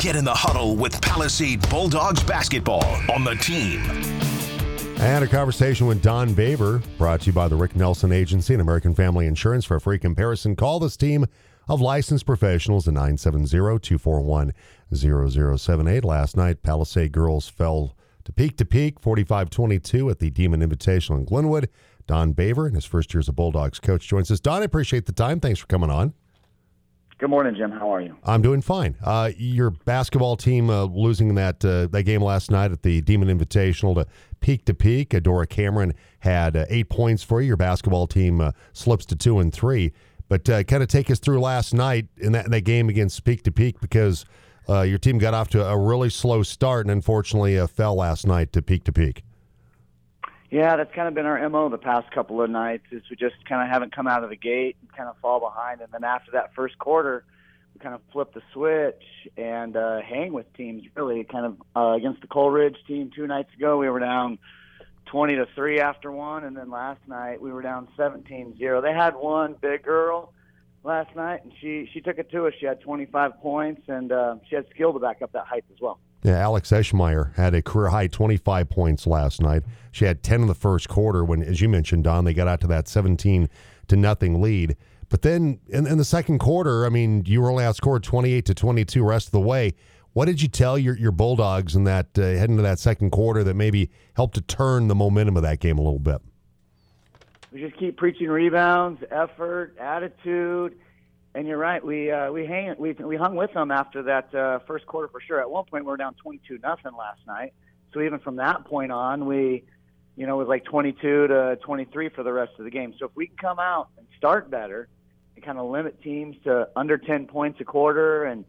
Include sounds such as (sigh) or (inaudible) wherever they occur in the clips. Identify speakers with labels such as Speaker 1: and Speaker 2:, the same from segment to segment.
Speaker 1: Get in the huddle with Palisade Bulldogs basketball on the team.
Speaker 2: I had a conversation with Don Baber, brought to you by the Rick Nelson Agency and American Family Insurance. For a free comparison, call this team of licensed professionals at 970-241-0078. Last night, Palisade girls fell to peak to peak, 45-22 at the Demon Invitational in Glenwood. Don Baber, in his first year as a Bulldogs coach, joins us. Don, I appreciate the time. Thanks for coming on.
Speaker 3: Good morning, Jim. How are you?
Speaker 2: I'm doing fine. Uh, your basketball team uh, losing that uh, that game last night at the Demon Invitational to peak to peak. Adora Cameron had uh, eight points for you. Your basketball team uh, slips to two and three. But uh, kind of take us through last night in that, in that game against peak to peak because your team got off to a really slow start and unfortunately fell last night to peak to peak.
Speaker 3: Yeah, that's kind of been our mo the past couple of nights. Is we just kind of haven't come out of the gate and kind of fall behind, and then after that first quarter, we kind of flip the switch and uh, hang with teams. Really, kind of uh, against the Coal Ridge team two nights ago, we were down twenty to three after one, and then last night we were down 17-0. They had one big girl last night, and she she took it to us. She had 25 points, and uh, she had skill to back up that height as well.
Speaker 2: Yeah, Alex Eschmeyer had a career high 25 points last night. She had 10 in the first quarter when, as you mentioned, Don, they got out to that 17 to nothing lead. But then in, in the second quarter, I mean, you were only outscored 28 to 22 rest of the way. What did you tell your, your Bulldogs in that uh, heading to that second quarter that maybe helped to turn the momentum of that game a little bit?
Speaker 3: We just keep preaching rebounds, effort, attitude and you're right. We uh, we hang we we hung with them after that uh, first quarter for sure. At one point, we were down 22 nothing last night. So even from that point on, we, you know, it was like 22 to 23 for the rest of the game. So if we can come out and start better, and kind of limit teams to under 10 points a quarter, and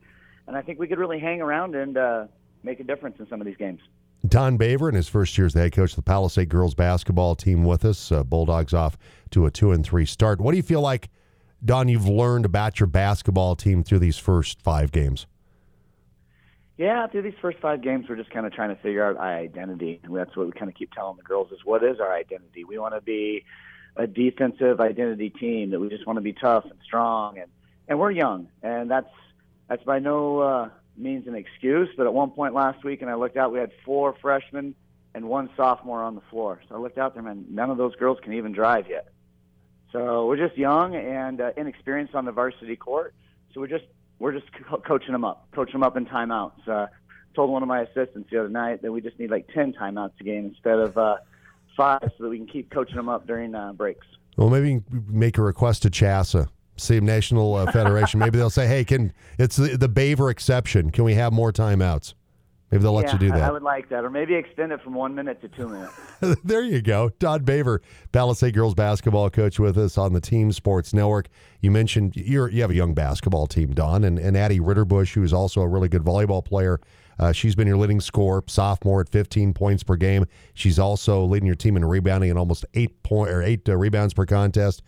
Speaker 3: and I think we could really hang around and uh, make a difference in some of these games.
Speaker 2: Don Baver, in his first year as the head coach of the Palisade girls basketball team, with us. Uh, Bulldogs off to a two and three start. What do you feel like? Don, you've learned about your basketball team through these first five games?
Speaker 3: Yeah, through these first five games, we're just kind of trying to figure out our identity, and that's what we kind of keep telling the girls: is what is our identity? We want to be a defensive identity team that we just want to be tough and strong, and and we're young, and that's that's by no uh, means an excuse. But at one point last week, and I looked out, we had four freshmen and one sophomore on the floor. So I looked out there, man, none of those girls can even drive yet. So we're just young and uh, inexperienced on the varsity court. So we're just we're just co- coaching them up, coaching them up in timeouts. Uh, told one of my assistants the other night that we just need like ten timeouts a game instead of uh, five, so that we can keep coaching them up during uh, breaks.
Speaker 2: Well, maybe make a request to CHSAA, Same National uh, Federation. maybe they'll say, "Hey, can it's the, the Baver exception? Can we have more timeouts?" Maybe they'll let
Speaker 3: yeah,
Speaker 2: you do that. I
Speaker 3: would like that, or maybe extend it from one minute to two minutes. (laughs)
Speaker 2: there you go. Todd Baver, Palisade girls basketball coach, with us on the Team Sports Network. You mentioned you're you have a young basketball team, Don, and, and Addie Ritterbush, who is also a really good volleyball player. Uh, she's been your leading scorer, sophomore at 15 points per game. She's also leading your team in rebounding at almost eight point or eight uh, rebounds per contest,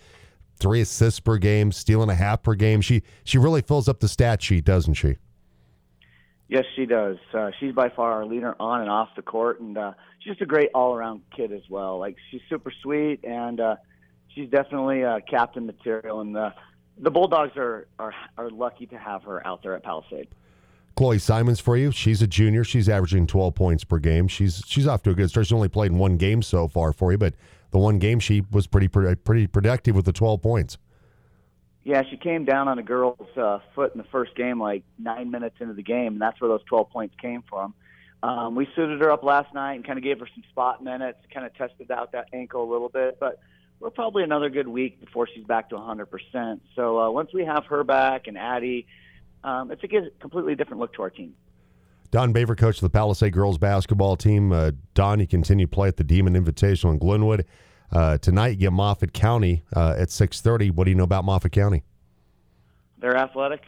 Speaker 2: three assists per game, stealing a half per game. She she really fills up the stat sheet, doesn't she?
Speaker 3: Yes, she does. Uh, she's by far our leader on and off the court, and uh, she's just a great all-around kid as well. Like she's super sweet, and uh, she's definitely uh, captain material. And uh, the Bulldogs are, are are lucky to have her out there at Palisade.
Speaker 2: Chloe Simons for you. She's a junior. She's averaging 12 points per game. She's she's off to a good start. She's only played in one game so far for you, but the one game she was pretty pretty productive with the 12 points.
Speaker 3: Yeah, she came down on a girl's uh, foot in the first game, like nine minutes into the game, and that's where those 12 points came from. Um, we suited her up last night and kind of gave her some spot minutes, kind of tested out that ankle a little bit, but we're probably another good week before she's back to 100%. So uh, once we have her back and Addie, um, it's a completely different look to our team.
Speaker 2: Don Baver, coach of the Palisade girls basketball team. Uh, Don, you continue to play at the Demon Invitational in Glenwood. Uh, tonight, you get Moffat County uh, at 6.30. What do you know about Moffat County?
Speaker 3: They're athletic.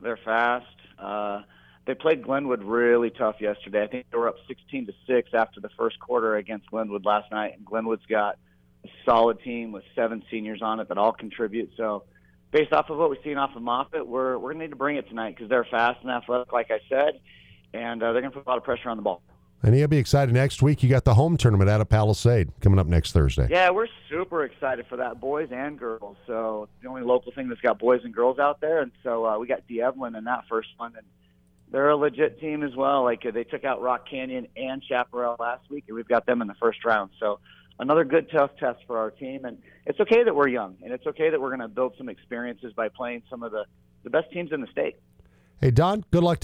Speaker 3: They're fast. Uh, they played Glenwood really tough yesterday. I think they were up 16 to 6 after the first quarter against Glenwood last night. And Glenwood's got a solid team with seven seniors on it that all contribute. So, based off of what we've seen off of Moffat, we're, we're going to need to bring it tonight because they're fast and athletic, like I said, and uh, they're going to put a lot of pressure on the ball.
Speaker 2: And you'll be excited next week. You got the home tournament out of Palisade coming up next Thursday.
Speaker 3: Yeah, we're super excited for that, boys and girls. So the only local thing that's got boys and girls out there, and so uh, we got D'Evelyn in that first one, and they're a legit team as well. Like they took out Rock Canyon and Chaparral last week, and we've got them in the first round. So another good tough test for our team. And it's okay that we're young, and it's okay that we're going to build some experiences by playing some of the the best teams in the state.
Speaker 2: Hey Don, good luck.